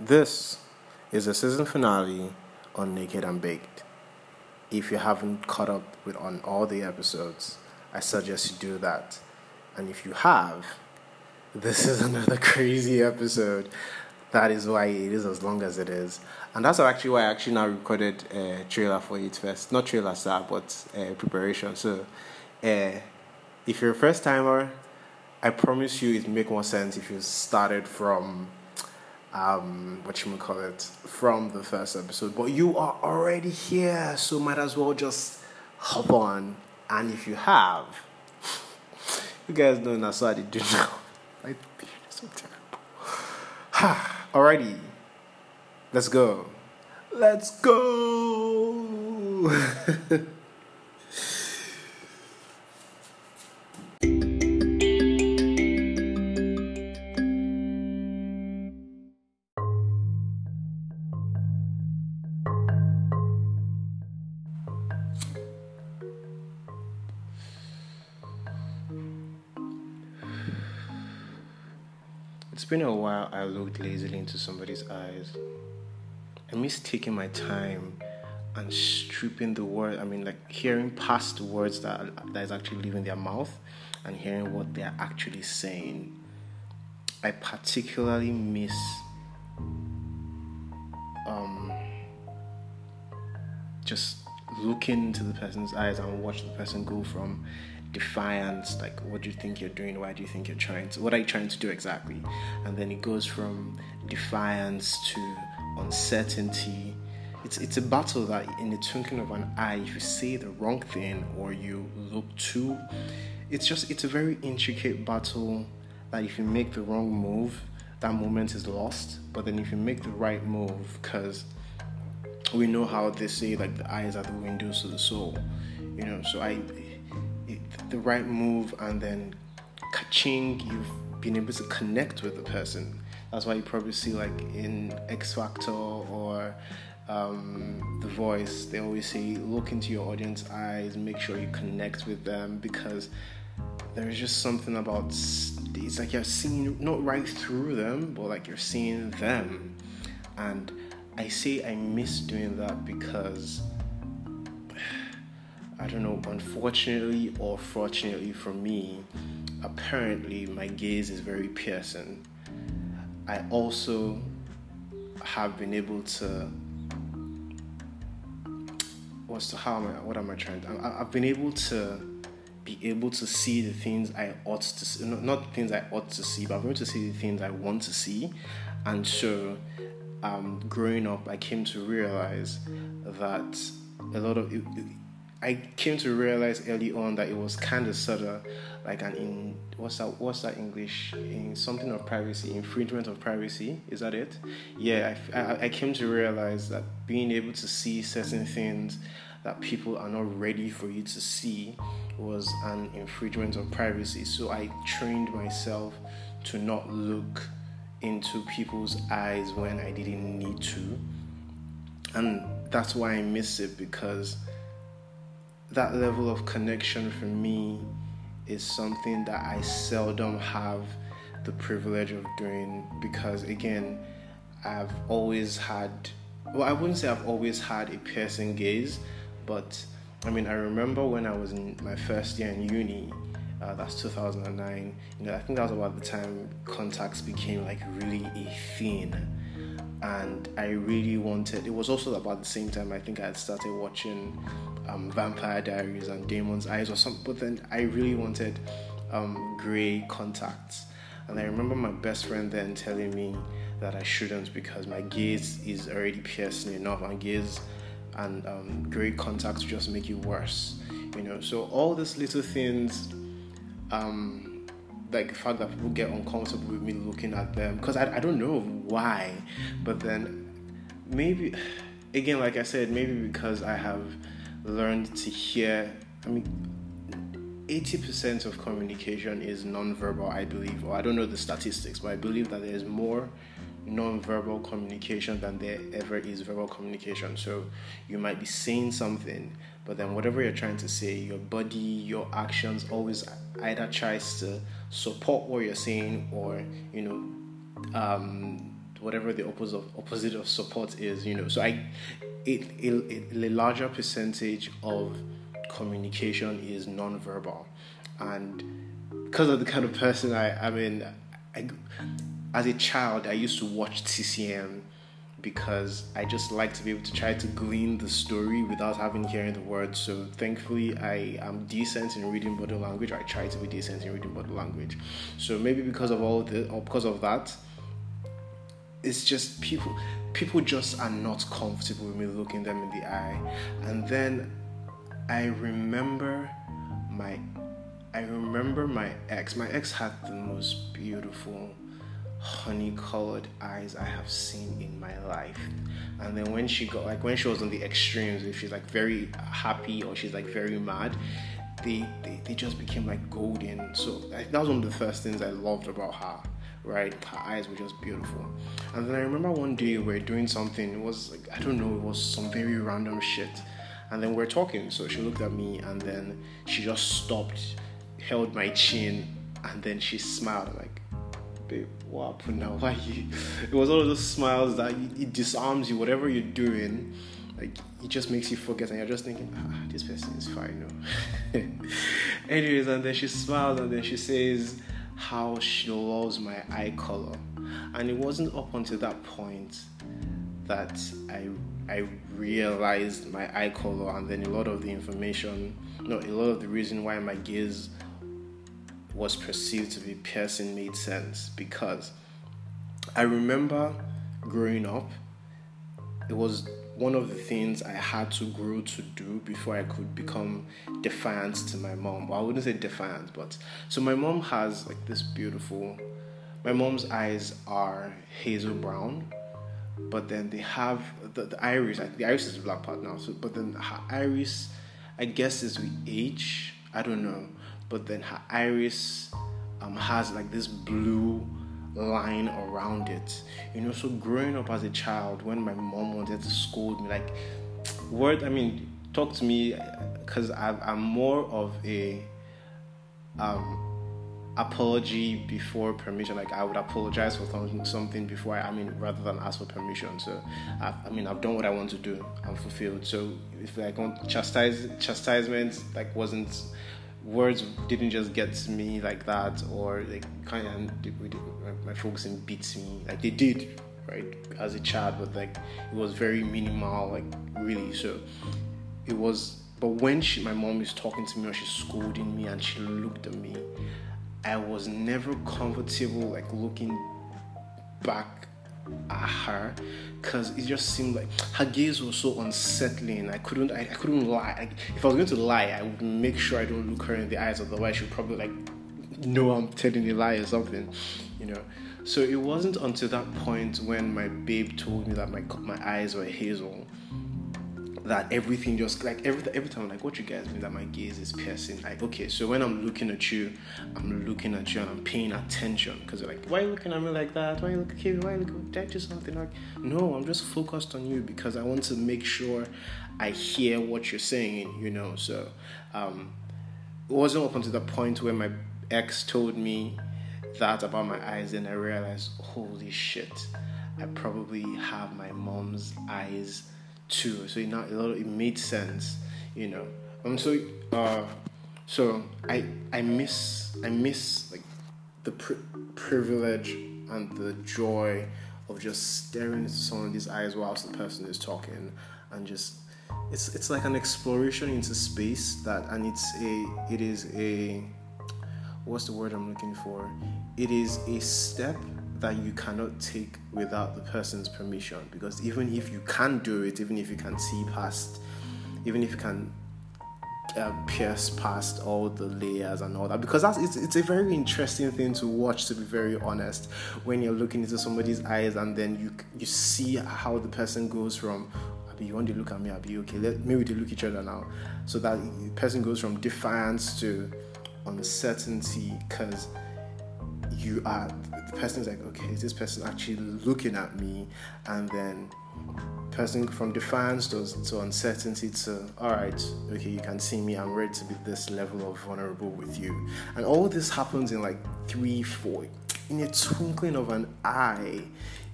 This is a season finale on Naked and Baked. If you haven't caught up with on all the episodes, I suggest you do that. And if you have, this is another crazy episode. That is why it is as long as it is. And that's actually why I actually now recorded a trailer for it first. Not trailer, sir, but uh, preparation. So, uh, if you're a first timer, I promise you it make more sense if you started from um what you call it from the first episode but you are already here so might as well just hop on. And if you have you guys know that's what I do now. Is so terrible. Alrighty let's go. Let's go been a while I looked lazily into somebody's eyes. I miss taking my time and stripping the word, I mean, like hearing past the words that, that is actually leaving their mouth and hearing what they're actually saying. I particularly miss um, just looking into the person's eyes and watch the person go from defiance like what do you think you're doing? Why do you think you're trying to what are you trying to do exactly? And then it goes from defiance to uncertainty. It's it's a battle that in the twinkling of an eye if you say the wrong thing or you look too it's just it's a very intricate battle that if you make the wrong move that moment is lost. But then if you make the right move because we know how they say like the eyes are the windows to the soul you know? So i the right move and then catching you've been able to connect with the person. That's why you probably see like in x factor or um, the voice they always say look into your audience eyes make sure you connect with them because there's just something about it's like you're seeing not right through them but like you're seeing them. And i say i miss doing that because I don't know, unfortunately or fortunately for me, apparently my gaze is very piercing. I also have been able to what's the how am I what am I trying to I, I've been able to be able to see the things I ought to see, not, the things I ought to see, but I'm able to see the things I want to see. And so, um, growing up, I came to realize that a lot of I came to realize early on that it was kind of sort of like an in what's that what's that English in something of privacy infringement of privacy is that it? Yeah, I, I, I came to realize that being able to see certain things that people are not ready for you to see was an infringement of privacy. So I trained myself to not look into people's eyes when I didn't need to, and that's why I miss it because that level of connection for me is something that I seldom have the privilege of doing because, again, I've always had, well, I wouldn't say I've always had a piercing gaze, but I mean, I remember when I was in my first year in uni, uh, that's 2009, you know, I think that was about the time contacts became like really a thing and I really wanted. It was also about the same time I think I had started watching um, Vampire Diaries and Damon's Eyes or something. But then I really wanted um, grey contacts, and I remember my best friend then telling me that I shouldn't because my gaze is already piercing enough, and gaze and um, grey contacts just make you worse. You know, so all these little things. Um, like the fact that people get uncomfortable with me looking at them because I, I don't know why but then maybe again like i said maybe because i have learned to hear i mean 80% of communication is non-verbal i believe or i don't know the statistics but i believe that there's more non-verbal communication than there ever is verbal communication. So you might be saying something but then whatever you're trying to say your body your actions always either tries to support what you're saying or you know um, whatever the opposite of, opposite of support is, you know. So I, it, it, a larger percentage of communication is non-verbal, and because of the kind of person I, I mean, I, as a child, I used to watch TCM because I just like to be able to try to glean the story without having hearing the words. So thankfully, I am decent in reading body language. I try to be decent in reading body language. So maybe because of all the or because of that, it's just people people just are not comfortable with me looking them in the eye. And then I remember my I remember my ex. My ex had the most beautiful honey colored eyes I have seen in my life. And then when she got like when she was on the extremes, if she's like very happy or she's like very mad, they they, they just became like golden. So that was one of the first things I loved about her. Right, her eyes were just beautiful. And then I remember one day we are doing something. It was like I don't know, it was some very random shit. And then we're talking. So she looked at me and then she just stopped, held my chin, and then she smiled like babe, what happened now? Why you? It was all of those smiles that it disarms you, whatever you're doing. Like it just makes you forget, and you're just thinking, ah, this person is fine, no. Anyways, and then she smiles, and then she says how she loves my eye color, and it wasn't up until that point that I I realized my eye color, and then a lot of the information, no, a lot of the reason why my gaze was perceived to be piercing made sense because I remember growing up, it was one of the things I had to grow to do before I could become defiant to my mom. Well, I wouldn't say defiant, but so my mom has like this beautiful. My mom's eyes are hazel brown, but then they have the, the iris. The iris is black part now, so but then her iris, I guess, is with age. I don't know but then her iris um, has like this blue line around it. You know, so growing up as a child, when my mom wanted to scold me, like, word, I mean, talk to me, because I'm more of a um, apology before permission. Like, I would apologize for something before I, I mean, rather than ask for permission. So, I, I mean, I've done what I want to do. I'm fulfilled. So, if like chastise chastisement like wasn't words didn't just get to me like that, or like my folks and beats me like they did right as a child, but like it was very minimal, like really. So it was. But when she, my mom is talking to me or she's scolding me and she looked at me, I was never comfortable like looking back at her because it just seemed like her gaze was so unsettling. I couldn't, I, I couldn't lie. If I was going to lie, I would make sure I don't look her in the eyes, otherwise she'd probably like know I'm telling a lie or something, you know. So it wasn't until that point when my babe told me that my my eyes were hazel that everything just like every every time I'm like, what you guys mean that my gaze is piercing? Like, okay, so when I'm looking at you, I'm looking at you and I'm paying attention because like, why are you looking at me like that? Why are you looking at me? Why are you looking? I do something? Like, no, I'm just focused on you because I want to make sure I hear what you're saying. You know, so um, it wasn't up until the point where my ex told me that about my eyes, and I realized, holy shit, I probably have my mom's eyes too. So it not it made sense, you know. Um. So uh, so I I miss I miss like the pri- privilege and the joy of just staring into someone's eyes whilst the person is talking and just it's it's like an exploration into space that and it's a it is a what's the word I'm looking for? It is a step that you cannot take without the person's permission. Because even if you can do it even if you can see past even if you can uh, pierce past all the layers and all that because that's it's, it's a very interesting thing to watch to be very honest when you're looking into somebody's eyes and then you you see how the person goes from Abi, you want to look at me? Abi okay let maybe they look each other now. So that person goes from defiance to uncertainty because you are the person is like, okay, is this person actually looking at me? And then person from defiance to, to uncertainty to all right, okay, you can see me, I'm ready to be this level of vulnerable with you. And all this happens in like three, four, in a twinkling of an eye.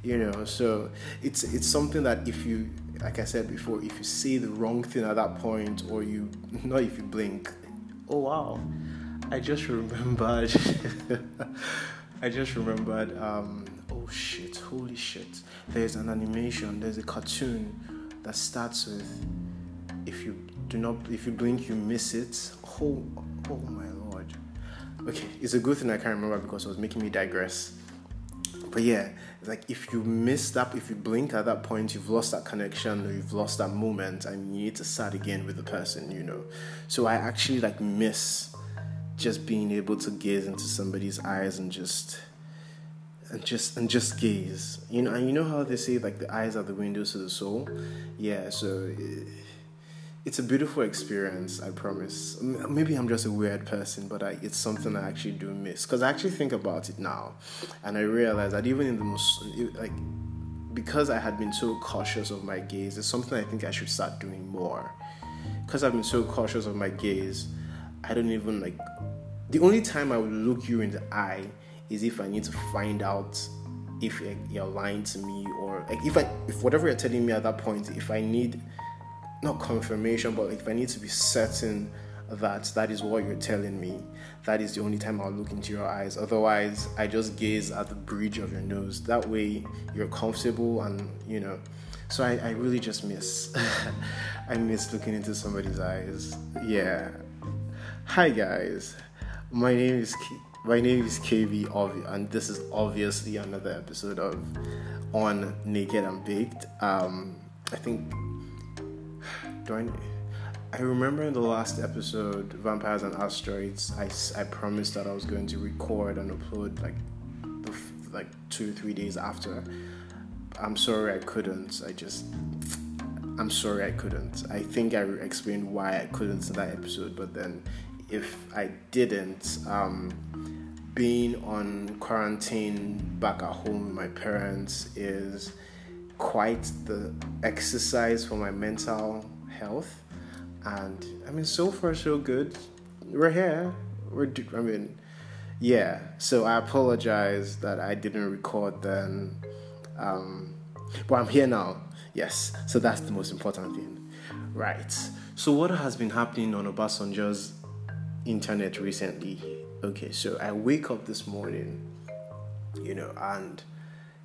you know. So it's it's something that if you, like I said before, if you say the wrong thing at that point, or you not if you blink, oh wow, I just remembered. I just remembered. Um, oh shit! Holy shit! There's an animation. There's a cartoon that starts with if you do not if you blink you miss it. Oh, oh my lord. Okay, it's a good thing I can't remember because it was making me digress. But yeah, like if you miss that, if you blink at that point, you've lost that connection or you've lost that moment, and you need to start again with the person, you know. So I actually like miss just being able to gaze into somebody's eyes and just and just and just gaze. You know and you know how they say like the eyes are the windows to the soul? Yeah so it, it's a beautiful experience i promise. Maybe i'm just a weird person but I, it's something i actually do miss. Because i actually think about it now and i realize that even in the most eh, like because i had been so cautious of my gaze it's something i think i should start doing more. Because i've been so cautious of my gaze I don't even like. The only time I would look you in the eye is if I need to find out if you're lying to me or like if I if whatever you're telling me at that point, if I need not confirmation, but like if I need to be certain that that is what you're telling me, that is the only time I'll look into your eyes. Otherwise, I just gaze at the bridge of your nose. That way, you're comfortable and you know. So I, I really just miss. I miss looking into somebody's eyes. Yeah, Hi guys, my name is K- my name is KB and this is obviously another episode of On Naked and Baked. Um, I think do I, I remember in the last episode, Vampires and Asteroids, I, I promised that I was going to record and upload like like two three days after. I'm sorry I couldn't. I just I'm sorry I couldn't. I think I explained why I couldn't in that episode, but then if I didn't, um, being on quarantine back at home with my parents is quite the exercise for my mental health. And I mean, so far, so good. We're here. We're, I mean, yeah. So I apologize that I didn't record then. Um, but I'm here now. Yes. So that's the most important thing. Right. So what has been happening on Obasanjo's internet recently. Okay, so I wake up this morning, you know, and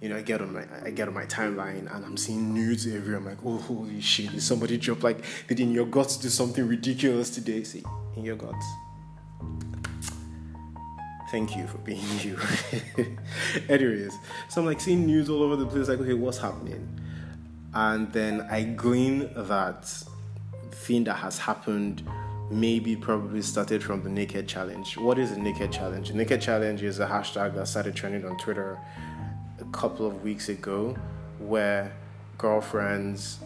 you know, I get on my I get on my timeline and I'm seeing news everywhere. I'm like, oh holy shit, did somebody drop like did in your guts do something ridiculous today? See, in your guts. Thank you for being you. Anyways, so I'm like seeing news all over the place, like, okay, what's happening? And then I glean that thing that has happened maybe probably started from the Naked Challenge. What is the Naked Challenge? Naked Challenge is a hashtag that started trending on Twitter a couple of weeks ago where girlfriends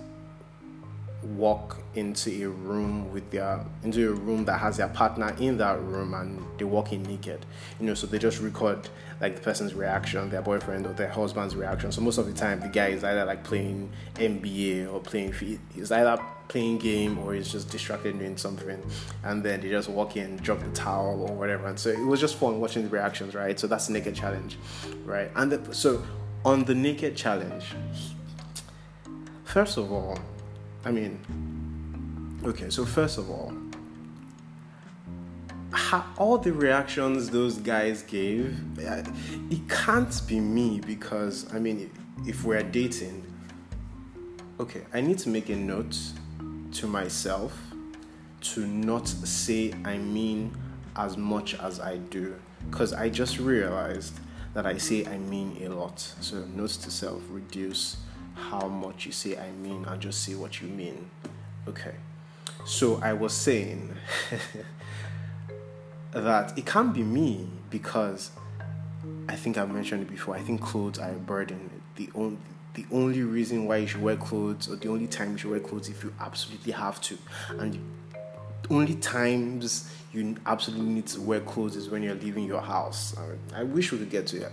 walk into a room with their into a room that has their partner in that room and they walk in naked you know so they just record like the person's reaction their boyfriend or their husband's reaction so most of the time the guy is either like playing nba or playing he's either playing game or he's just distracted doing something and then they just walk in drop the towel or whatever. And so it was just fun watching the reactions right? So that's the naked challenge right? And the, so on the naked challenge first of all i mean okay so first of all all the reactions those guys gave uh, it can't be me because i mean if we're dating okay i need to make a note to myself to not say I mean as much as I do because I just realized that I say I mean a lot. So, note to self reduce how much you say I mean and just say what you mean. Okay. So, I was saying that it can't be me because I think I've mentioned it before. I think clothes are a burden. The only the only reason why you should wear clothes or the only time you should wear clothes if you absolutely have to. And the only times you absolutely need to wear clothes is when you're leaving your house. I, mean, I wish we could get to that.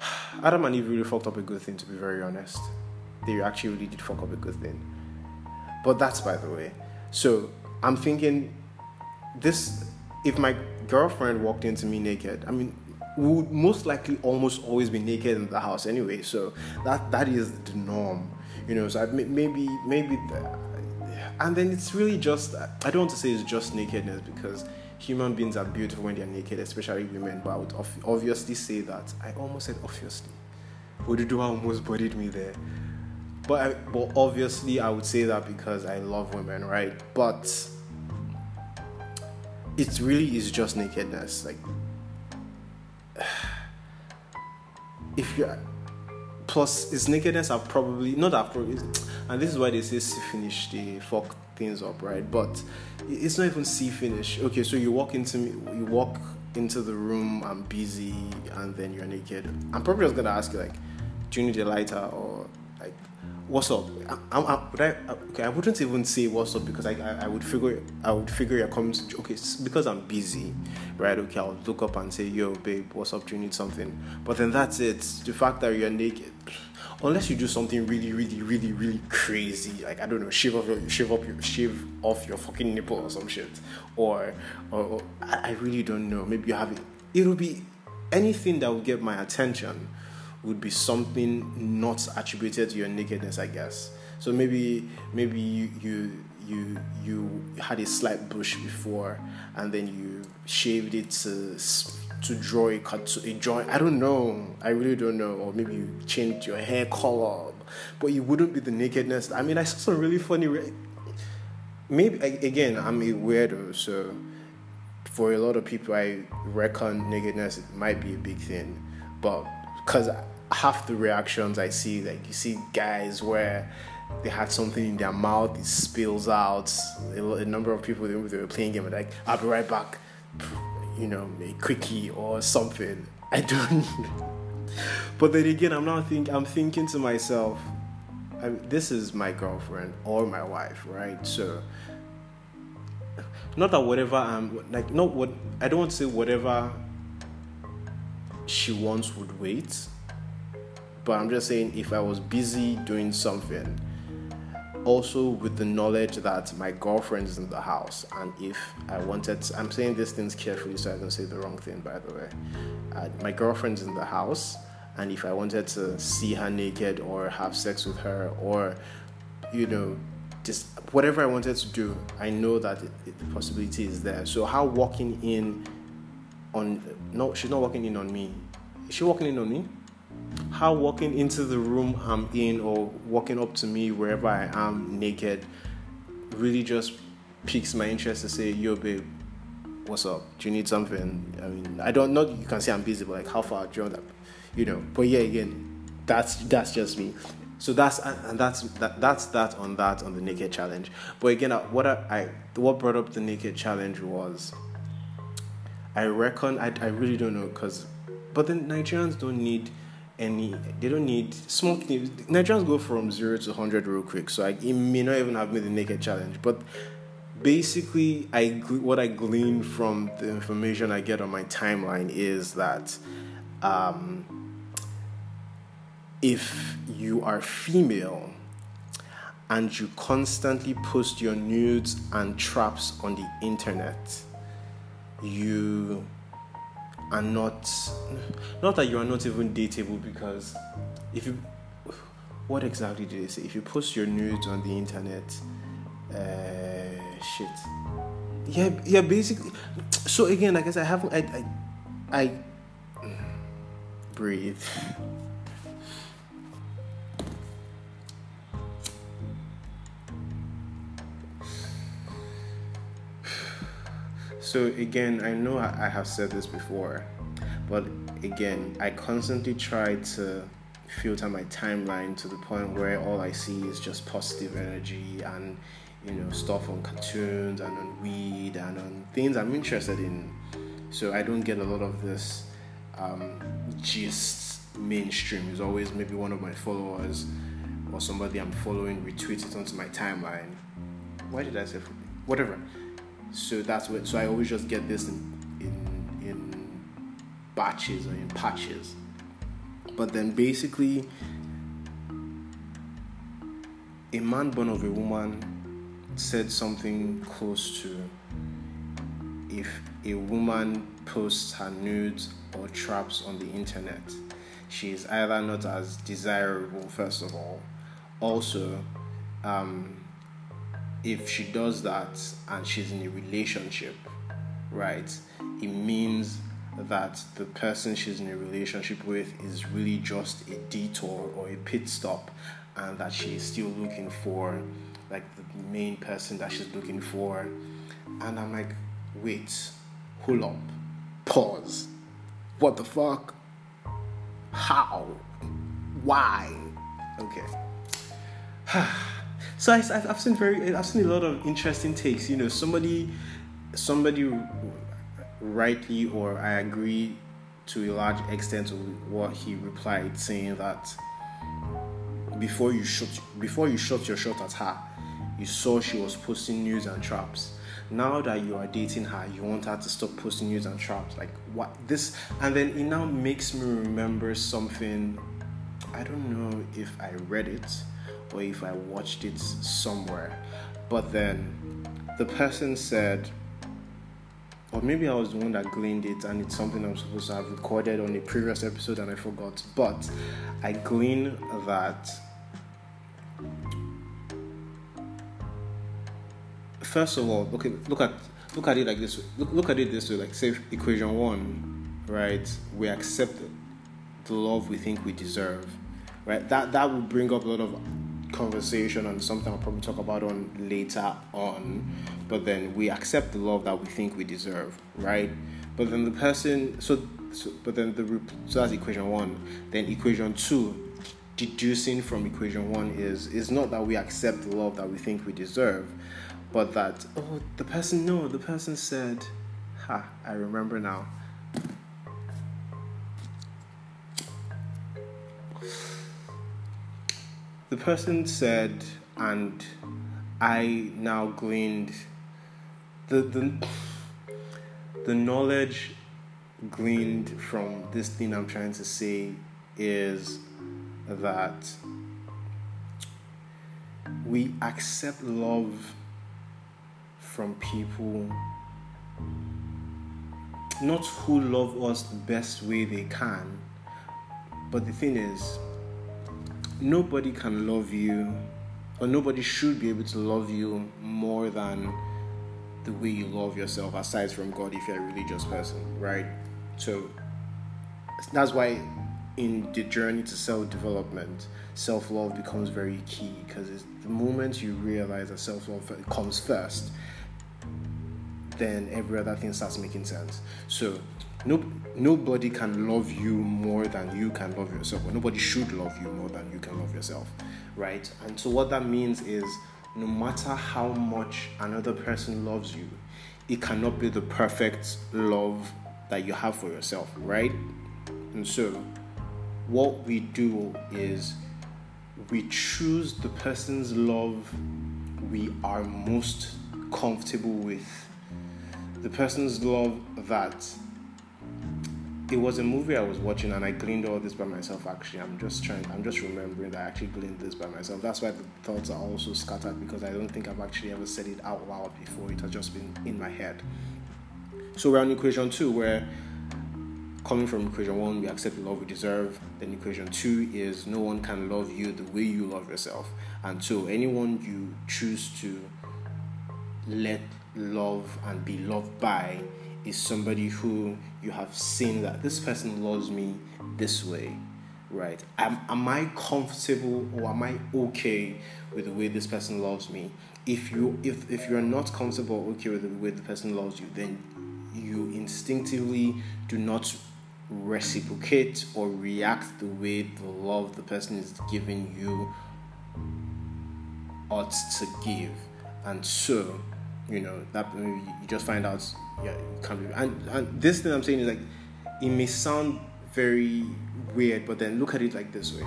Adam and Eve really fucked up a good thing to be very honest. They actually really did fuck up a good thing. But that's by the way. So I'm thinking this if my girlfriend walked into me naked I mean would most likely almost always be naked in the house anyway. So that that is the norm, you know. So I, maybe maybe, the, and then it's really just I don't want to say it's just nakedness because human beings are beautiful when they're naked, especially women. But I would obviously say that I almost said obviously. Oduduwa almost bodied me there. But I, but obviously I would say that because I love women, right? But it really is just nakedness. Like if you plus its nakedness are probably not probably and this is why they say see finish they fuck things up right? But it's not even see finish. Okay so you walk into me you walk into the room i'm busy and then you're naked. I'm probably just gonna ask you like do you need a lighter or like what's up? I, I, I, would I, okay, I wouldn't even say what's up because I, I, I would figure I would figure coming to okay because I'm busy, right? Okay, I'll look up and say, yo, babe, what's up? Do you need something? But then that's it. The fact that you're naked, unless you do something really, really, really, really crazy, like I don't know, shave off your shave up your shave off your fucking nipple or some shit, or or, or I, I really don't know. Maybe you have it. It'll be anything that will get my attention would be something not attributed to your nakedness, I guess. So maybe maybe you you you you had a slight bush before, and then you shaved it to to draw a cut to a joint. I don't know. I really don't know. Or maybe you changed your hair color, but you wouldn't be the nakedness. I mean, I saw some really funny. Re- maybe again, I'm a weirdo, so for a lot of people, I reckon nakedness might be a big thing, but because half the reactions I see, like you see guys where they had something in their mouth, it spills out. A, number of people they were playing game, like I'll be right back, you know, a quickie or something. I don't. but then again, I'm not think. I'm thinking to myself, this is my girlfriend or my wife, right? So. Not that whatever I'm like, not what I don't want to say whatever she wants would wait but I'm just saying, if I was busy doing something, also with the knowledge that my girlfriend is in the house, and if I wanted, to, I'm saying these things carefully so I don't say the wrong thing, by the way. Uh, my girlfriend's in the house, and if I wanted to see her naked or have sex with her or, you know, just whatever I wanted to do, I know that it, it, the possibility is there. So, how walking in on no, she's not walking in on me. Is she walking in on me? How walking into the room I'm in or walking up to me wherever I am naked really just piques my interest to say, yo, babe, what's up? Do you need something? I mean, I don't know. You can say I'm busy, but like, how far do you want that? You know. But yeah, again, that's that's just me. So that's and that's that, that's that on that on the naked challenge. But again, uh, what I, I what brought up the naked challenge was, I reckon I I really don't know because, but the Nigerians don't need any they don't need small things nigerians go from 0 to 100 real quick. So I, it may not even have made the naked challenge. But basically i what i glean from the information i get on my timeline is that um, if you are female and you constantly post your nudes and traps on the internet you are not not that you are not even dateable because if you what exactly did they say? If you post your nudes on the internet uh, shit. Yeah yeah basically so again i said i haven't i i, I breathe So again, I know I have said this before, but again, I constantly try to filter my timeline to the point where all I see is just positive energy and you know stuff on cartoons and on weed and on things I'm interested in. So I don't get a lot of this um, gist mainstream. It's always maybe one of my followers or somebody I'm following retweets it onto my timeline. Why did I say whatever? So that's what. So I always just get this in in, in batches or in patches. But then basically, a man born of a woman said something close to if a woman posts her nudes or traps on the internet. She is either not as desirable, first of all. Also, um, if she does that and she's in a relationship, right, it means that the person she's in a relationship with is really just a detour or a pit stop and that she's still looking for like the main person that she's looking for. And i'm like wait hold up pause. What the fuck? How? Why? Okay so I, have seen very i've seen a lot of interesting takes you know somebody somebody rightly or i agree to a large extent to what he replied saying that before you shot before you shot your shot at her, you saw she was posting news and traps. Now that you are dating her, you want her to stop posting news and traps. Like what this and then it now makes me remember something I don't know if I read it or if I watched it somewhere. But then the person said or maybe I was the one that gleaned it and it's something I'm supposed to have recorded on a previous episode and I forgot. But I glean that first of all, look at look at look at it like this. Look, look at it this way. Like say equation one, right? We accept the love we think we deserve, right? That that will bring up a lot of conversation and something I'll probably talk about on later on. But then we accept the love that we think we deserve, right? But then the person, so, so but then the so that's equation one. Then equation two, deducing from equation one is is not that we accept the love that we think we deserve, but that oh the person no the person said ha I remember now the person said and I now gleaned the the the knowledge gleaned from this thing I'm trying to say is that we accept love from people not who love us the best way they can, but the thing is, nobody can love you, or nobody should be able to love you more than the way you love yourself, aside from God, if you're a religious person, right? So that's why in the journey to self development, self love becomes very key because the moment you realize that self love comes first, then every other thing starts making sense. So no, nobody can love you more than you can love yourself, or nobody should love you more than you can love yourself, right? And so what that means is no matter how much another person loves you, it cannot be the perfect love that you have for yourself, right? And so what we do is we choose the person's love we are most comfortable with the person's love that it was a movie I was watching and I gleaned all this by myself actually. I'm just trying I'm just remembering that I actually gleaned this by myself. That's why the thoughts are also scattered because I don't think I've actually ever said it out loud before. It has just been in my head. So we're on equation two where coming from equation one, we accept the love we deserve. Then equation two is no one can love you the way you love yourself. And so anyone you choose to let love and be loved by is somebody who you have seen that this person loves me this way, right? Am, am I comfortable or am I okay with the way this person loves me? If you if if you're not comfortable okay with the way the person loves you, then you instinctively do not reciprocate or react the way the love the person is giving you ought to give. And so you know that you just find out yeah you can't be and, and this thing i'm saying is like it may sound very weird but then look at it like this way.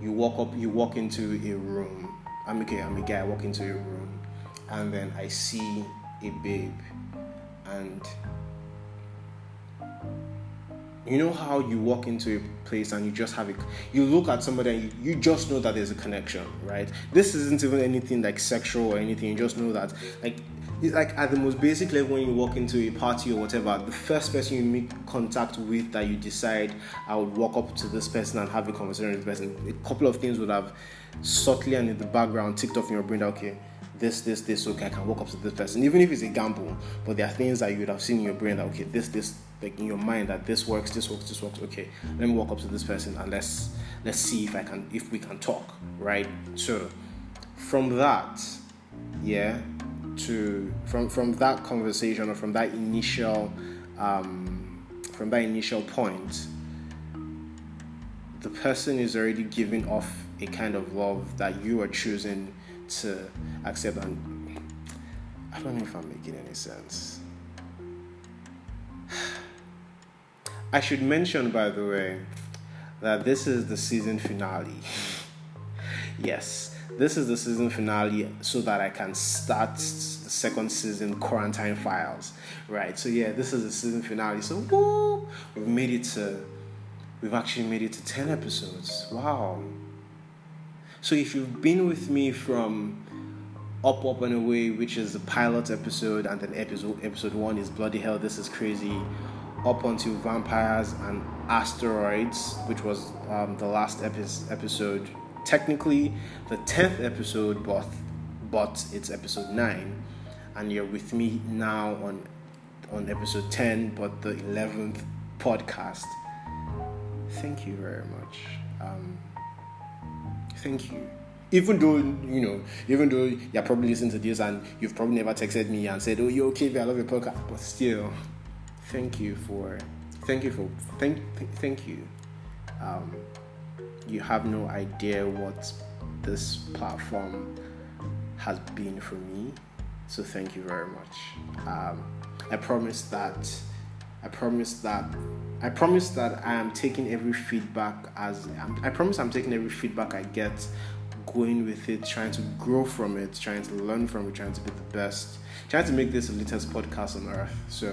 You walk up you walk into a room i'm okay i'm a guy i walk into a room and then i see a babe and you know how you walk into a place and you just have it you look at somebody and you, you, just know that there's a connection right? This isn't even anything like sexual or anything you just know that like it's like at the most basic level when you walk into a party or whatever, the first person you make contact with that you decide I would walk up to this person and have a conversation with this person. A couple of things would have subtly and in the background ticked off in your brain that okay, this, this, this, okay, I can walk up to this person, even if it's a gamble. But there are things that you would have seen in your brain that okay, this, this, like in your mind that this works, this works, this works. Okay, let me walk up to this person and let's let's see if I can, if we can talk, right? So from that, yeah, to from from that conversation or from that initial um, from that initial point, the person is already giving off a kind of love that you are choosing to accept and I don't know if I'm making any sense. I should mention, by the way, that this is the season finale. yes, this is the season finale so that I can start the second season quarantine files. Right. So yeah, this is the season finale. So woo, we've made it to we've actually made it to 10 episodes. Wow. So if you've been with me from up Up and Away, which is the pilot episode, and then episode episode one is Bloody Hell, This Is Crazy, up until Vampires and Asteroids, which was um, the last epi- episode technically the 10th episode, but, but it's episode 9. And you're with me now on, on episode 10, but the 11th podcast. Thank you very much. Um, thank you. Even though, you know, even though you're probably listening to this and you've probably never texted me and said, oh, you're okay, I love your podcast, but still, thank you for, thank you for, thank, thank you. Um, you have no idea what this platform has been for me. So thank you very much. Um, I promise that I promise that I promise that I am taking every feedback as I promise I'm taking every feedback I get, going with it, trying to grow from it, trying to learn from it, trying to be the best, trying to make this the latest podcast on earth. So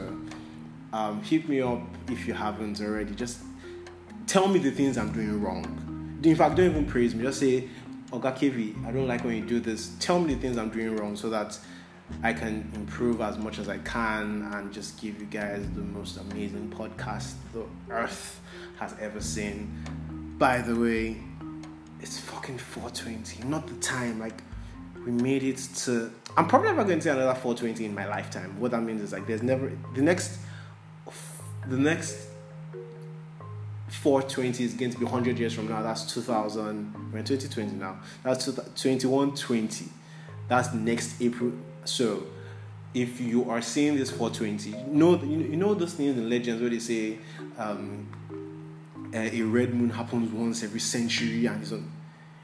um, hit me up if you haven't already. Just tell me the things I'm doing wrong in fact, don't even praise me. Just say, Oga KB, I don't like when you do this. Tell me the things I'm doing wrong so that I can improve as much as I can and just give you guys the most amazing podcast the earth has ever seen. By the way, it's fucking 420, not the time. Like, we made it to. I'm probably never going to see another 420 in my lifetime. What that means is like, there's never. The next. The next 420 is going to be 100 years from now. That's 2000. We're in 2020 now. That's 2120. That's next April. So, if you are seeing this 420, you know you know those things in legends where they say um, a red moon happens once every century, and so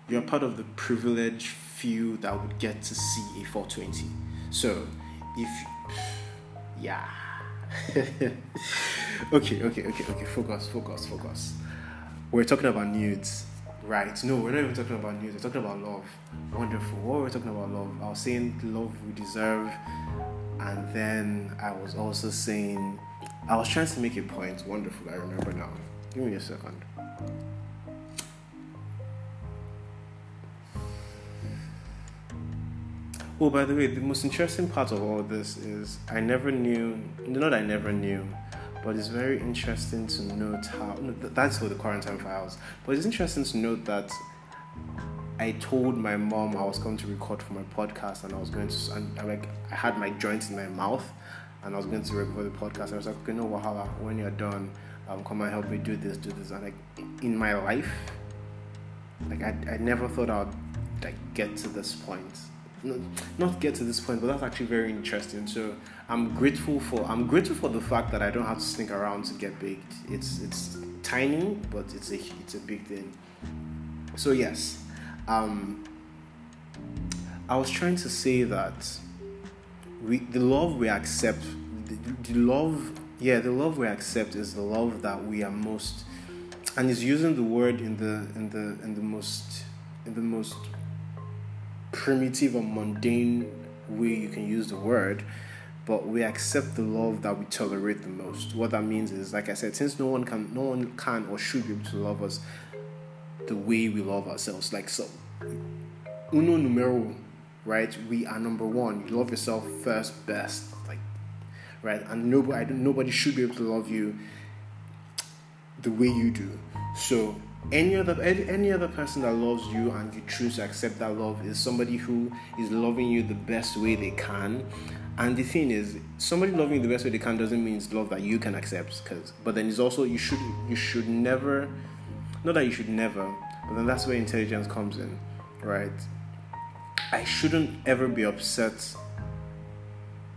you're part of the privileged few that would get to see a 420. So, if yeah. okay, okay, okay, okay. Focus, focus, focus. We're talking about nudes, right? No, we're not even talking about nudes. We're talking about love. Wonderful. What were we talking about love? I was saying love we deserve, and then I was also saying I was trying to make a point. Wonderful. I remember now. Give me a second. Oh, by the way, the most interesting part of all this is I never knew, not I never knew, but it's very interesting to note how, that's for the quarantine files, but it's interesting to note that I told my mom I was coming to record for my podcast and I was going to, and I, like, I had my joints in my mouth and I was going to record the podcast. I was like, okay, no, Wahala, when you're done, um, come and help me do this, do this. And like, in my life, like, I, I never thought I'd like get to this point not get to this point, but that's actually very interesting. So I'm grateful for I'm grateful for the fact that I don't have to sneak around to get baked. It's it's tiny, but it's a it's a big thing. So yes, um, I was trying to say that we the love we accept, the, the love yeah the love we accept is the love that we are most, and is using the word in the in the in the most in the most primitive or mundane way you can use the word, but we accept the love that we tolerate the most. What that means is, like I said, since no one can, no one can or should be able to love us the way we love ourselves. Like so, uno numero right? We are number one. You love yourself first, best, like, right? And nobody, nobody should be able to love you the way you do. So any other any other person that loves you and you choose to accept that love is somebody who is loving you the best way they can. And the thing is somebody loving you the best way they can doesn't mean it's love that you can accept because but then it's also you should you should never not that you should never but then that's where intelligence comes in right? I shouldn't ever be upset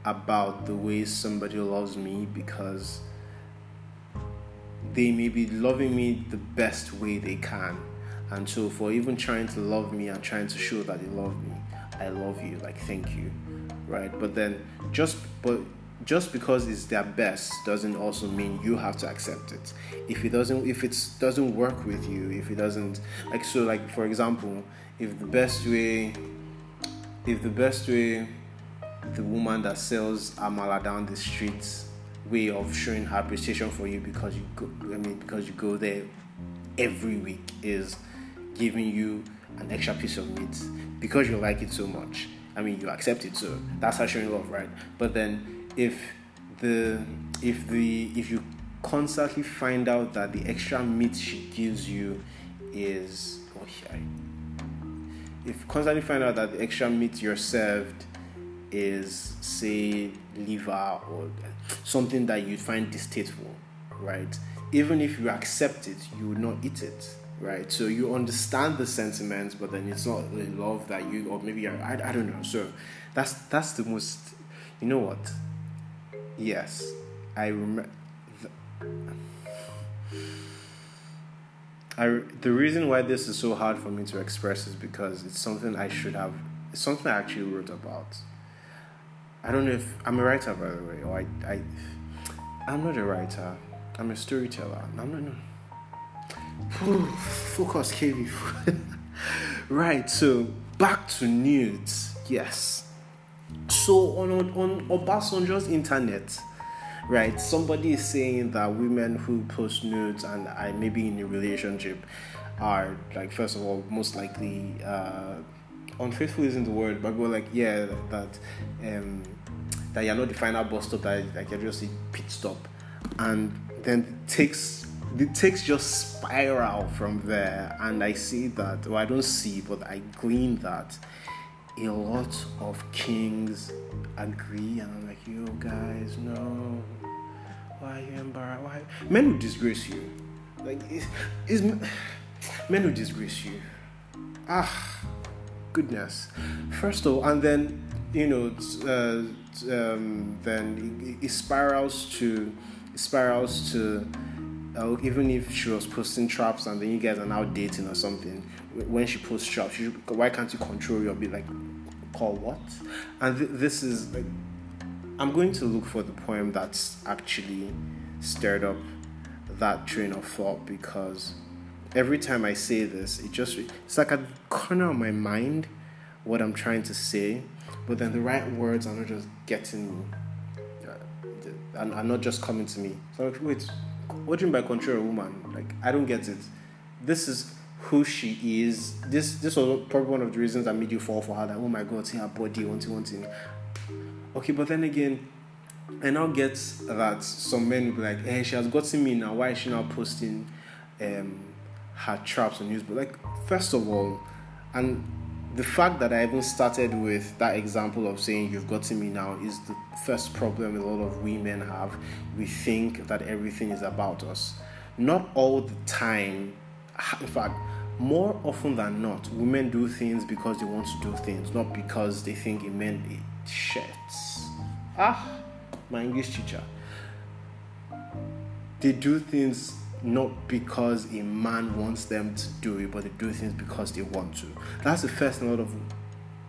about the way somebody loves me because they may be loving me the best way they can. And so, for even trying to love me and trying to show that they love me, I love you, like thank you, right? But then, just but just because it's their best doesn't also mean you have to accept it. If it doesn't, if it doesn't work with you, if it doesn't, like so, like for example, if the best way, if the best way, the woman that sells amala down the streets way of showing her appreciation for you because you go I mean because you go there every week is giving you an extra piece of meat because you like it so much. I mean you accept it so that's how showing love, right? But then if the if the if you constantly find out that the extra meat she gives you is oh if constantly find out that the extra meat you're served is say liver or something that you'd find distasteful, right? Even if you accept it, you will not eat it, right? So you understand the sentiments, but then it's not the love that you, or maybe I, I don't know. So that's that's the most. You know what? Yes, I remember. I, the reason why this is so hard for me to express is because it's something I should have. It's something I actually wrote about I don't know if I'm a writer, by the way, or I, I, I'm not a writer. I'm a storyteller. I'm not. No. Focus, KB. right. So back to nudes. Yes. So on on, on Obasanjo's internet, right? Somebody is saying that women who post nudes and I may be in a relationship are like first of all most likely. Uh, unfaithful isn't the word, but we're like, yeah, that um, that you're not the final bus stop, that like you're just a pit stop, and then it takes the takes just spiral from there, and I see that, well, I don't see, but I glean that a lot of kings agree, and I'm like, you guys, no, why are you embarrassed? Why men will disgrace you, like, is men will disgrace you. Ah goodness. First of all, and then you know, uh, um, then it, it, spirals to it spirals to uh, even if she was posting traps and then you guys are now dating or something. When she posts traps, you, why can't you control your be like, call what? And th- this is like, I'm going to look for the poem that's actually stirred up that train of thought because every time I say this, it just it's like a corner of my mind what I'm trying to say, but then the right words are not just getting uh, and are not just coming to me. So like, wait, what do you mean by control a woman? Like I don't get it. This is who she is. This this was probably one of the reasons I made you fall for her. Like oh my god, see her body, wanting, wanting. Okay, but then again, I now get that some men will be like, hey, she has gotten me now. Why is she now posting um, her traps on news? But like, first of all, and the fact that I even started with that example of saying you've gotten me now is the first problem a lot of women have. We think that everything is about us. Not all the time. In fact, more often than not, women do things because they want to do things, not because they think it meant it shits. Ah, my English teacher. They do things not because a man wants them to do it, but they do things because they want to. That's the first thing a lot of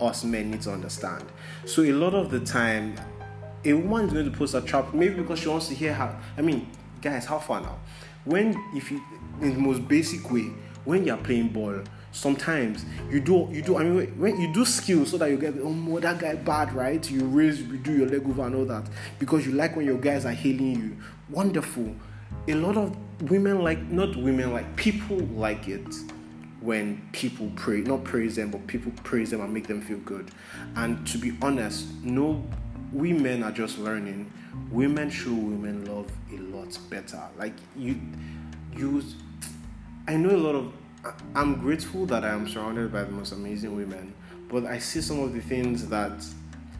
us men need to understand. So a lot of the time, a woman is going to post a trap, maybe because she wants to hear how. I mean, guys, how far now? When if you in the most basic way, when you're playing ball, sometimes you do you do I mean when you do skills so that you get oh that guy bad right you raise you do your leg over and all that because you like when your guys are hailing you wonderful a lot of women like not women like people like it when people pray, not praise them, but people praise them and make them feel good. And to be honest, no, we men are just learning. Women show women love a lot better. Like you, you, I know a lot of. I'm grateful that I am surrounded by the most amazing women, but I see some of the things that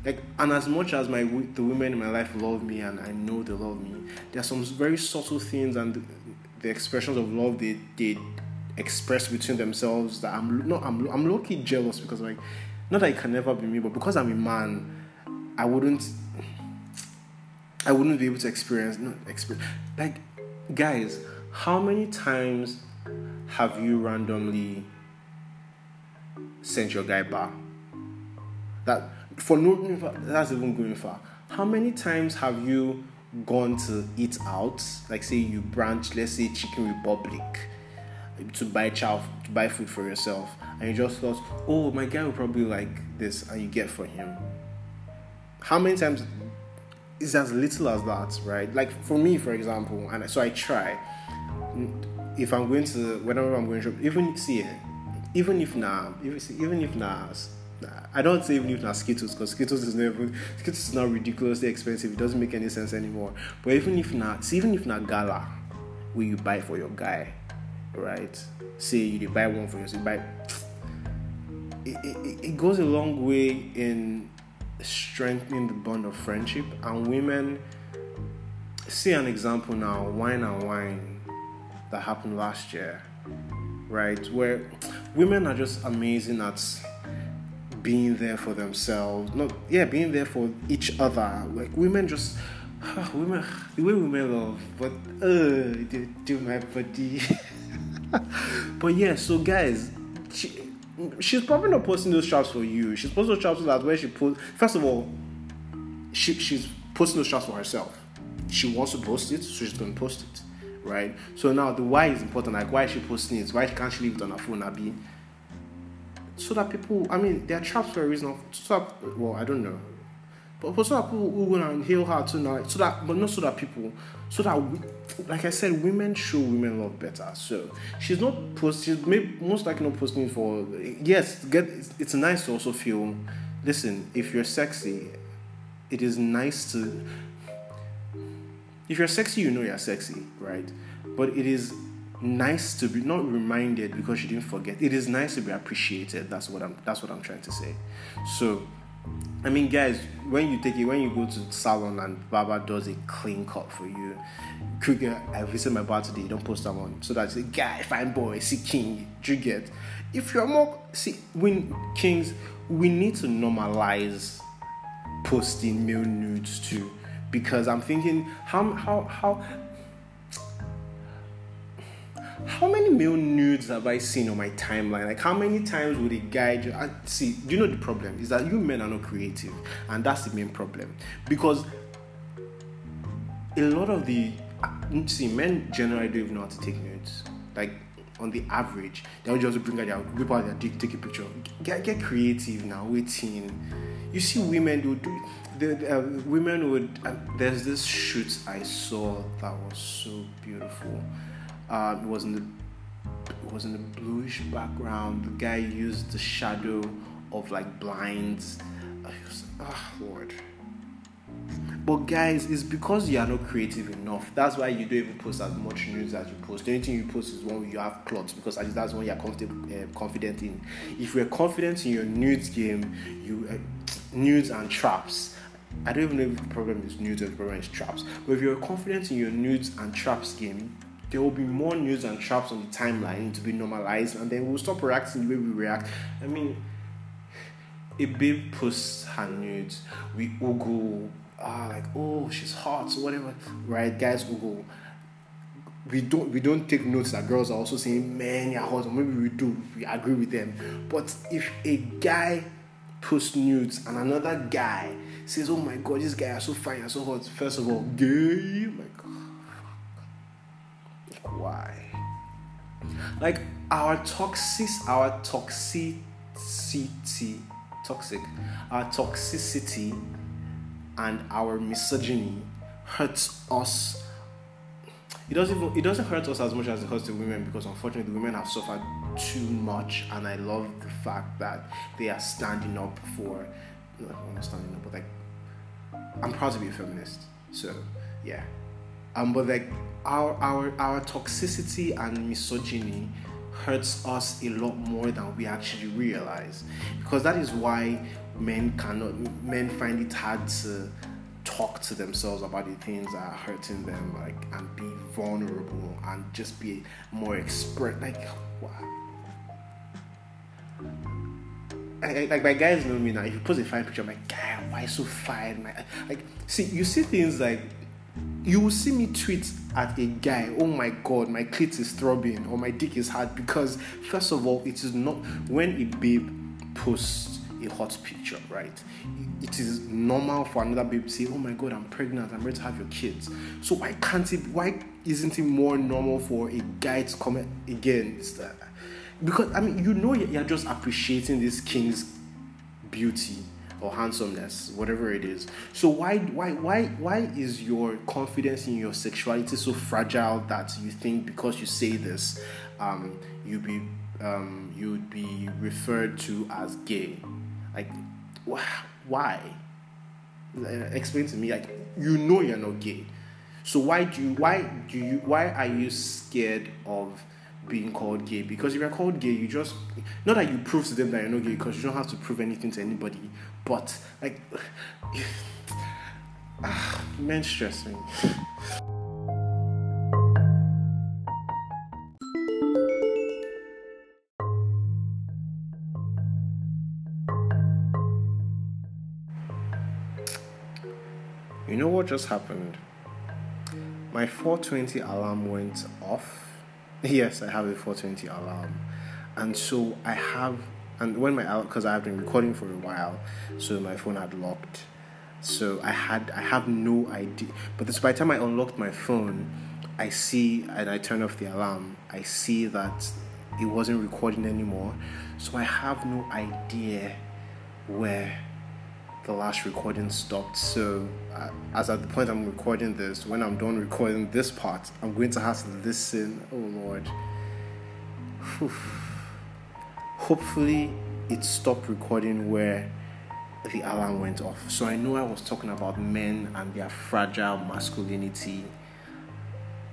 like and as much as my the women in my life love me and I know they love me, there are some very subtle things and the, the expressions of love they they express between themselves that I'm not I'm I'm low jealous because like not that it can never be me, but because I'm a man, I wouldn't I wouldn't be able to experience not experience like guys, how many times have you randomly sent your guy back? That for no that's even going far. How many times have you gone to eat out? Like say you branch, let's say Chicken Republic, to buy chow to buy food for yourself, and you just thought, oh my guy will probably like this, and you get for him. How many times is as little as that, right? Like for me, for example, and so I try. If I'm going to whenever I'm going to even see even if now, even if now I don't say even if not Skittles because Skittles is never Skittles is now ridiculously expensive. It doesn't make any sense anymore. But even if not, see, even if not gala, will you buy for your guy, right? Say you buy one for yourself, you buy. It, it, it goes a long way in strengthening the bond of friendship and women. See an example now, wine and wine that happened last year, right? Where women are just amazing at being there for themselves. Not yeah, being there for each other. Like women just women the way women love, but uh they do my body. but yeah, so guys, she, she's probably not posting those shots for you. She's posting those so that where she put first of all, she, she's posting those shots for herself. She wants to post it, so she's gonna post it. Right? So now the why is important. Like why is she posting it? Why can't she leave it on her phone? Abby? So that people, I mean, there are traps for a reason. So that, well, I don't know, but so that people who go and heal her tonight, so that, but not so that people, so that, we, like I said, women show women love better. So she's not posting, most likely not posting for. Yes, get it's nice to also feel. Listen, if you're sexy, it is nice to. If you're sexy, you know you're sexy, right? But it is nice to be not reminded because you didn't forget. It is nice to be appreciated. That's what I'm that's what I'm trying to say. So I mean guys, when you take it when you go to salon and barber does a clean cut for you, quick I visit my bar today, don't post that one. So that's a guy, fine boy, see king, you get. If you're more see when kings, we need to normalize posting male nudes too. Because I'm thinking how how how how many male nudes have I seen on my timeline? Like, how many times would a guy just, I, see? Do you know the problem is that you men are not creative, and that's the main problem because a lot of the see men generally don't even know how to take nudes. Like on the average, they'll just bring out their whip out their dick, take a picture. Get, get creative now, waiting. You see, women do. do the uh, women would. Uh, there's this shoot I saw that was so beautiful uh, it was in the it was in the bluish background. The guy used the shadow of like blinds. oh Lord. But guys, it's because you are not creative enough. That's why you don't even post as much news as you post. The only thing you post is one you have clots because at least that's one you're comfortable, uh, confident in. If you're confident in your nudes game, you uh, nudes and traps. I don't even know if the problem is nudes or the problem is traps. But if you're confident in your nudes and traps game, there will be more news and traps on the timeline to be normalized, and then we'll stop reacting the way we react. I mean, a babe posts her nudes, we Google, ah, like, oh, she's hot, so whatever, right? Guys, Google. We don't we don't take notes that girls are also saying, man, you're hot, or maybe we do, we agree with them. But if a guy posts nudes and another guy says, oh my god, this guy is so fine, you're so hot, first of all, gay, my god why. Like our toxic, our toxicity, toxic, our toxicity and our misogyny hurts us. It doesn't even it doesn't hurt us as much as it hurts the women because unfortunately the women have suffered too much, and I love the fact that they are standing up for. Not standing up, but like, I'm proud to be a feminist. So, yeah. Um, but like, our our our toxicity and misogyny hurts us a lot more than we actually realize, because that is why men cannot men find it hard to talk to themselves about the things that are hurting them like and be vulnerable and just be more expert like wow I, like my guys know me now. If you post a fine picture, I'm like, guy, why so fine? Like, see, you see things like you will see me tweet at a guy, oh my god, my clit is throbbing or my dick is hard because first of all, it is not when a babe posts a hot picture, right? It is normal for another babe to say, "Oh my God, I'm pregnant. I'm ready to have your kids." So why can't it? Why isn't it more normal for a guy to comment again? Because I mean, you know, you're just appreciating this king's beauty or handsomeness, whatever it is. So why, why, why, why is your confidence in your sexuality so fragile that you think because you say this, um, you be um, you'd be referred to as gay? Like, why? Explain to me. Like, you know you're not gay. So why do you why do you why are you scared of being called gay? Because if you're called gay, you just not that you prove to them that you're not gay because you don't have to prove anything to anybody. But like, ah, men stress me. You know what just happened? My 420 alarm went off. Yes, I have a 420 alarm. And so I have, and when my, because I've been recording for a while, so my phone had locked. So I had, I have no idea. But this, by the time I unlocked my phone, I see, and I turn off the alarm, I see that it wasn't recording anymore. So I have no idea where the last recording stopped. So, uh, as at the point I'm recording this, when I'm done recording this part, I'm going to have to listen. Oh Lord. Whew. Hopefully, it stopped recording where the alarm went off. So, I know I was talking about men and their fragile masculinity.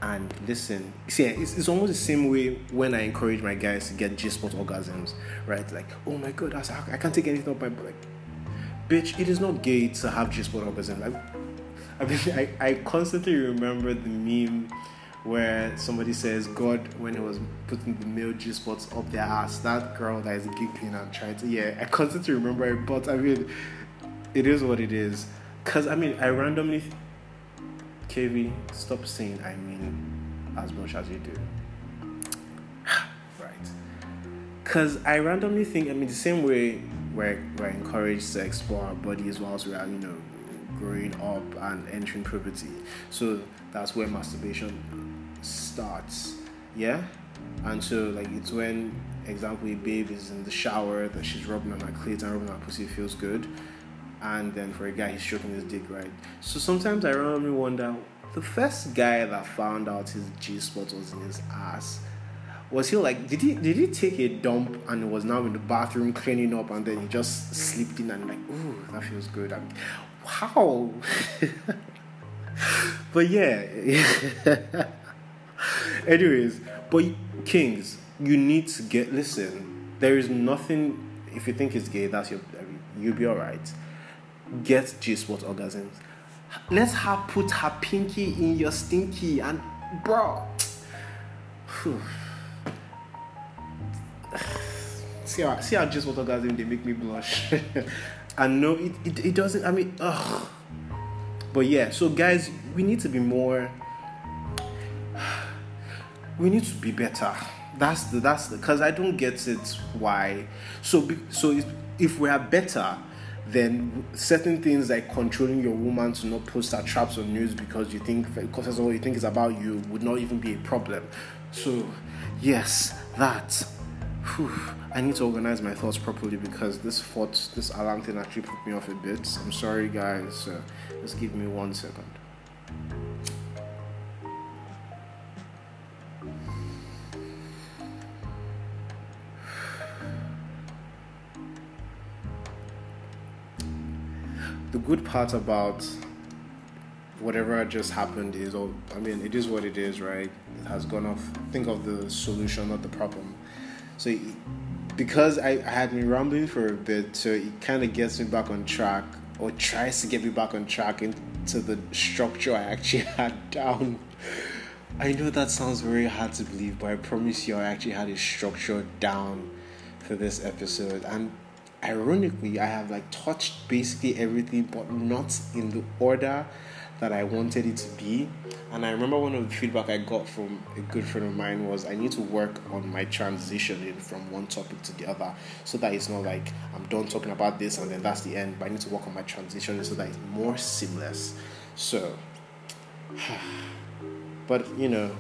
And listen, see, it's, it's almost the same way when I encourage my guys to get G spot orgasms, right? Like, oh my god, I, can't take anything up my like bitch, it is not gay to have G spot orgasms. Like, I mean, I, I constantly remember the meme where somebody says God when he was putting the male G spots up their ass. That girl that is giggling and trying to yeah, I constantly remember it, but I mean, it is what it is. Cause I mean, I randomly, KB, stop saying I mean as much as you do. right. Cause I randomly think I mean the same way we're, we're encouraged to explore our bodies whilst we are, you know, growing up and entering puberty. So that's where masturbation starts. Yeah? And so, like, it's when, example, a babe is in the shower that she's rubbing on her clit and rubbing her pussy feels good. And then for a guy, he's stroking his dick, right? So sometimes I randomly wonder the first guy that found out his G spot was in his ass was he like did he did he take a dump and was now in the bathroom cleaning up and then he just slipped in and like ooh that feels good I'm, wow but yeah anyways but kings you need to get listen there is nothing if you think it's gay that's your you'll be all right get g-spot orgasms let her put her pinky in your stinky and bro see how see how just what orgasm they make me blush. and no, it, it it doesn't. I mean, ugh. But yeah, so guys, we need to be more. We need to be better. That's the that's the because I don't get it why. So so if, if we are better, then certain things like controlling your woman to not post her traps on news because you think because that's all you think is about you would not even be a problem. So yes, that whew, I need to organize my thoughts properly because this thought, this alarm thing actually put me off a bit. I'm sorry, guys. So just give me one second. The good part about whatever just happened is, oh, I mean, it is what it is, right? It has gone off. Think of the solution, not the problem. So, because I, I had been rambling for a bit, so it kind of gets me back on track, or tries to get me back on track into the structure I actually had down. I know that sounds very hard to believe, but I promise you, I actually had a structure down for this episode, and ironically, I have like touched basically everything, but not in the order that I wanted it to be. And I remember one of the feedback I got from a good friend of mine was I need to work on my transitioning from one topic to the other so that it's not like I'm done talking about this and then that's the end, but I need to work on my transition so that it's more seamless. So, but you know,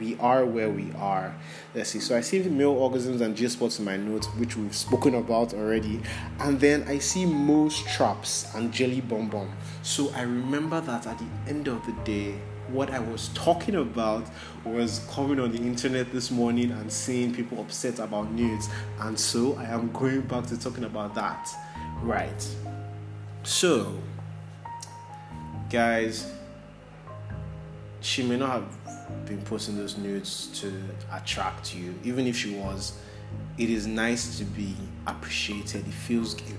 we are where we are. Let's see. So I see the male orgasms and G spots in my notes, which we've spoken about already. And then I see most traps and jelly bomb. So I remember that at the end of the day, what I was talking about was coming on the internet this morning and seeing people upset about nudes. And so I am going back to talking about that. Right. So, guys, she may not have been posting those nudes to attract you. Even if she was, it is nice to be appreciated. It feels good.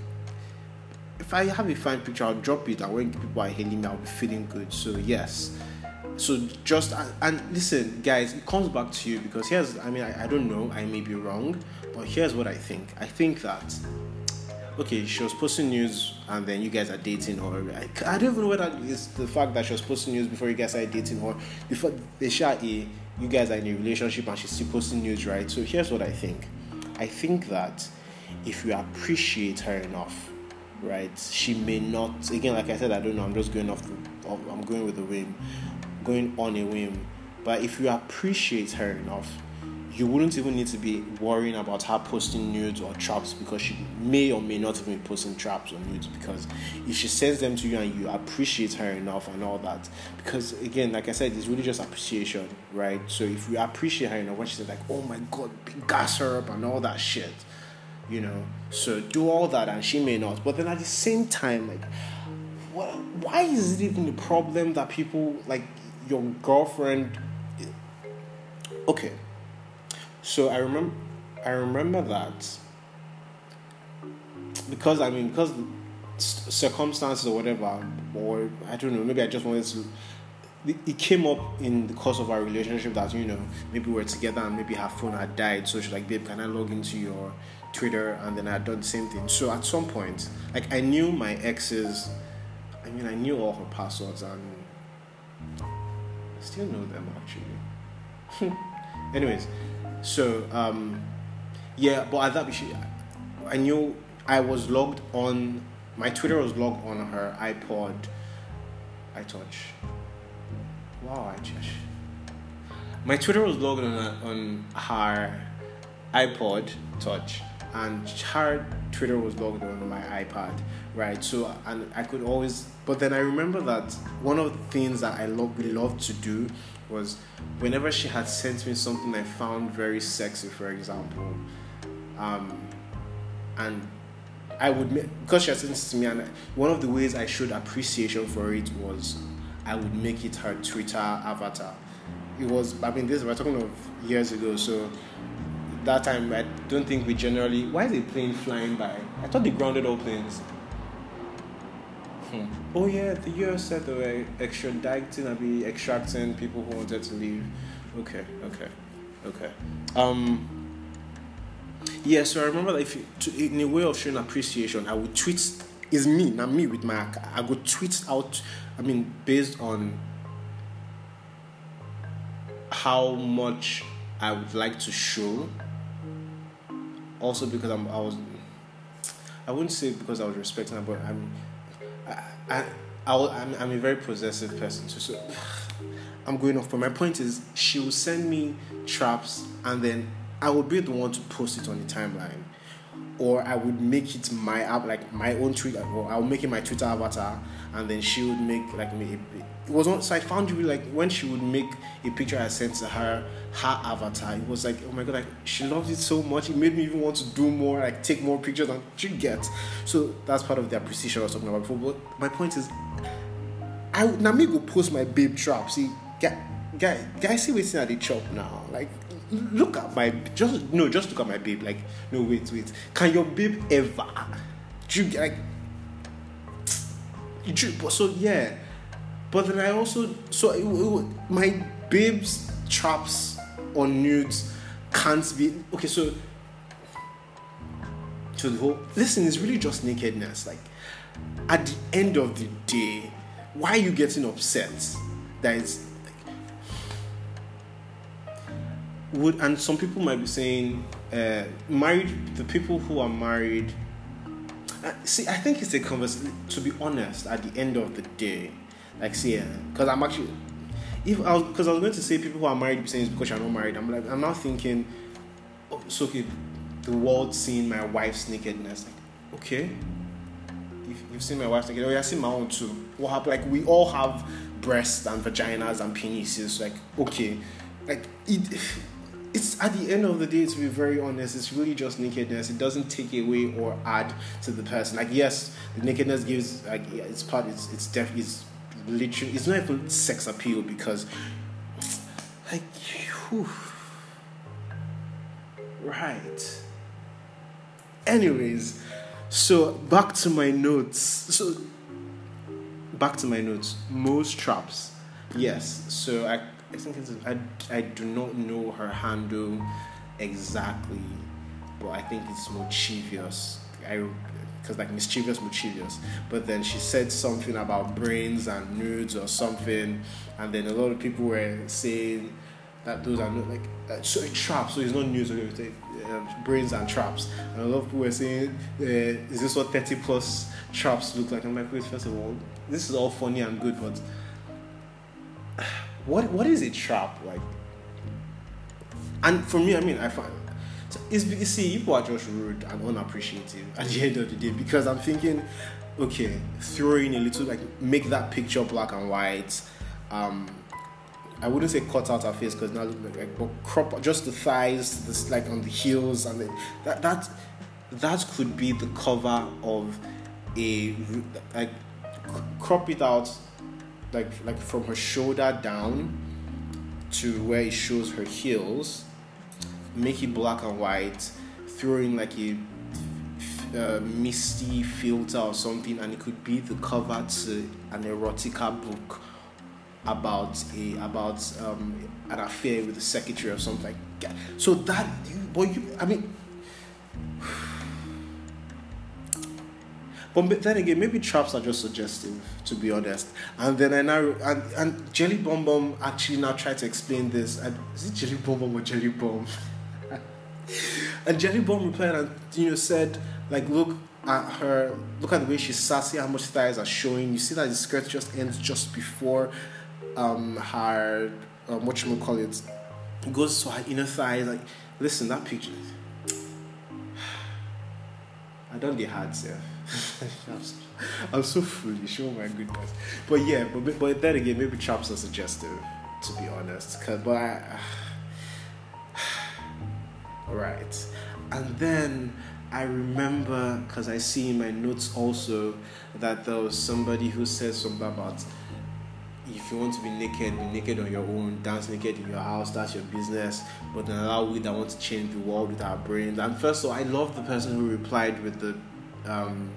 If I have a fine picture, I'll drop it, and when people are hailing me, I'll be feeling good. So yes. So just and listen, guys, it comes back to you because here's I mean I, I don't know, I may be wrong, but here's what I think. I think that okay, she was posting news and then you guys are dating, or I, I don't even know whether it's the fact that she was posting news before you guys are dating, or before they share a you guys are in a relationship and she's still posting news, right? So here's what I think. I think that if you appreciate her enough, right, she may not. Again, like I said, I don't know. I'm just going off. The, I'm going with the whim, going on a whim. But if you appreciate her enough, you wouldn't even need to be worrying about her posting nudes or traps because she may or may not even be posting traps or nudes because if she sends them to you and you appreciate her enough and all that because again like i said it's really just appreciation right? So if you appreciate her enough when she says like oh my god gas her up and all that shit you know? So do all that and she may not. But then at the same time like what, why is it even a problem that people like your girlfriend okay so I remember, I remember that because I mean because circumstances or whatever, or I don't know, maybe I just wanted to. It came up in the course of our relationship that you know maybe we are together and maybe her phone had died, so she's like, "Babe, can I log into your Twitter?" And then I had done the same thing. So at some point, like I knew my exes, I mean I knew all her passwords and I still know them actually. Anyways, so um, yeah, but at that she, I knew I was logged on. My Twitter was logged on her iPod, iTouch. Wow, iTouch. My Twitter was logged on on her iPod Touch, and her Twitter was logged on my iPad, right? So and I could always, but then I remember that one of the things that I love, we loved to do was whenever she had sent me something I found very sexy, for example, um, and I would make, because she had sent it to me, and one of the ways I showed appreciation for it was I would make it her Twitter avatar. It was, I mean, this we're talking of years ago, so that time I don't think we generally. Why is a plane flying by? I thought they grounded all planes. Hmm. Oh yeah, the US said they were extraditing, I be extracting people who wanted to leave. Okay, okay, okay. Um. Yeah, so I remember that if you, to, in a way of showing appreciation, I would tweet. Is me, not me with my. I would tweet out. I mean, based on how much I would like to show. Also, because I'm, I was. I wouldn't say because I was respecting her, but I'm I, I, am I'm a very possessive person too. So I'm going off. But my point is, she will send me traps, and then I will be the one to post it on the timeline. Or I would make it my app, like my own Twitter, I'll make it my Twitter avatar, and then she would make like me. It was on, so I found you like when she would make a picture I sent to her, her avatar. It was like, oh my god, like she loved it so much. It made me even want to do more, like take more pictures and she get. So that's part of the appreciation I was talking about before. But my point is, I now me go post my babe trap. See, guy, guy, guys, see what's at the chop now. Like look at my just no just look at my babe like no wait wait. Can your babe ever do you like you, so yeah. But then i also so it, it, my babe's traps on nudes can't be okay so to the whole listen it's really just nakedness. Like at the end of the day why are you getting upset that it's would and some people might be saying uh, married the people who are married uh, see i think it's a conversation to be honest at the end of the day like see because i'm actually if i was because i was going to say people who are married saying it's because you're not married i'm like i'm not thinking oh, so okay the world seeing my wife's nakedness like okay you've seen my wife's naked oh yeah, i've seen my own too what happened like we all have breasts and vaginas and penises like okay like it it's at the end of the day to be very honest it's really just nakedness. It doesn't take away or add to the person. Like yes the nakedness gives like yeah, it's part it's it's definitely it's literally it's not even sex appeal because like whew. right. Anyways so back to my notes. So back to my notes. Most traps. Yes. So i I think it's I, I do not know her handle exactly, but I think it's mischievous. I because like mischievous, mischievous. But then she said something about brains and nudes or something, and then a lot of people were saying that those are not like uh, so traps. So it's not news anything. Um, brains and traps. And a lot of people were saying, uh, "Is this what thirty plus traps look like?" I'm like, wait, first of all, this is all funny and good, but what what is a trap like? And for me, I mean, I find so it's you see people are just rude and unappreciative at the end of the day because I'm thinking, okay, throw in a little like make that picture black and white. Um, I wouldn't say cut out her face because now like, like but crop just the thighs, this like on the heels and the, that that that could be the cover of a like crop it out like like from her shoulder down to where it shows her heels, make it black and white, throw in like a uh, misty filter or something, and it could be the cover to an erotica book about a about um, an affair with the secretary or something like that. So that, but you, I mean. But then again, maybe traps are just suggestive, to be honest. And then I now and, and Jelly Bomb Bomb actually now tried to explain this. And is it Jelly Bomb Bomb or Jelly Bomb? and Jelly Bomb replied and you know said like look at her look at the way she's sassy, how much thighs are showing. You see that the skirt just ends just before um her um, what you call it. Goes to her inner thighs. Like listen, that picture. I don't get hard self. I'm so foolish. Oh my goodness. But yeah, but but then again, maybe traps are suggestive, to be honest. Cause but I, and then I remember because I see in my notes also that there was somebody who said something about if you want to be naked, be naked on your own, dance naked in your house, that's your business. But then allow we that want to change the world with our brains. And first of all, I love the person who replied with the um,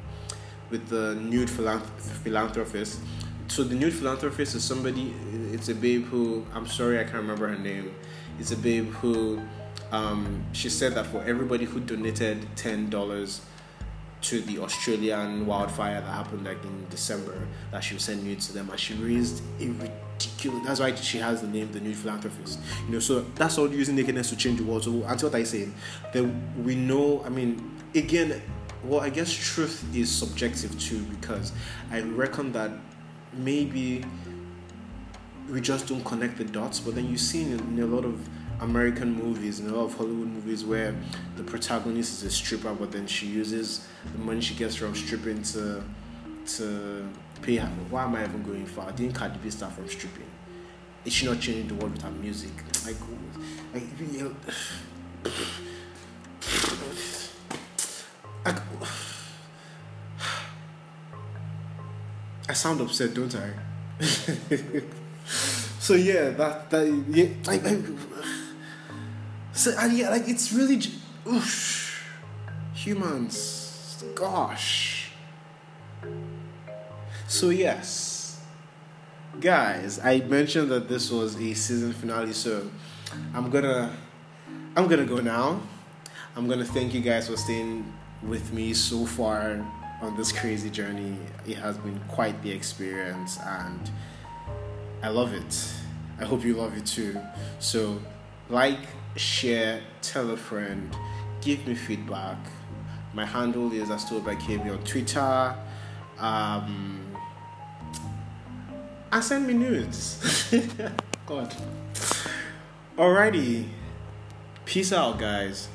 with the nude philanthropist. So the nude philanthropist is somebody. It's a babe who I'm sorry I can't remember her name. It's a babe who um, she said that for everybody who donated ten dollars to the Australian wildfire that happened like in December, that she would send nudes to them, and she raised a ridiculous. That's why she has the name the nude philanthropist. You know, so that's all using nakedness to change the world. So until I say, that we know. I mean, again, well, I guess truth is subjective too because I reckon that maybe we just don't connect the dots. But then you see in, in a lot of American movies and a lot of Hollywood movies where the protagonist is a stripper, but then she uses the money she gets from stripping to to pay her. Why am I even going far? I didn't Cardi B start from stripping? Is she not changing the world with her music? Like, like I sound upset, don't I? so yeah, that that yeah, like, like so and yeah, like it's really oof, humans. Gosh. So yes, guys, I mentioned that this was a season finale, so I'm gonna I'm gonna go now. I'm gonna thank you guys for staying with me so far on this crazy journey. It has been quite the experience, and I love it. I hope you love it too. So, like, share, tell a friend, give me feedback. My handle is Astoba by KB on Twitter. Um, and send me nudes. God. Alrighty. Peace out, guys.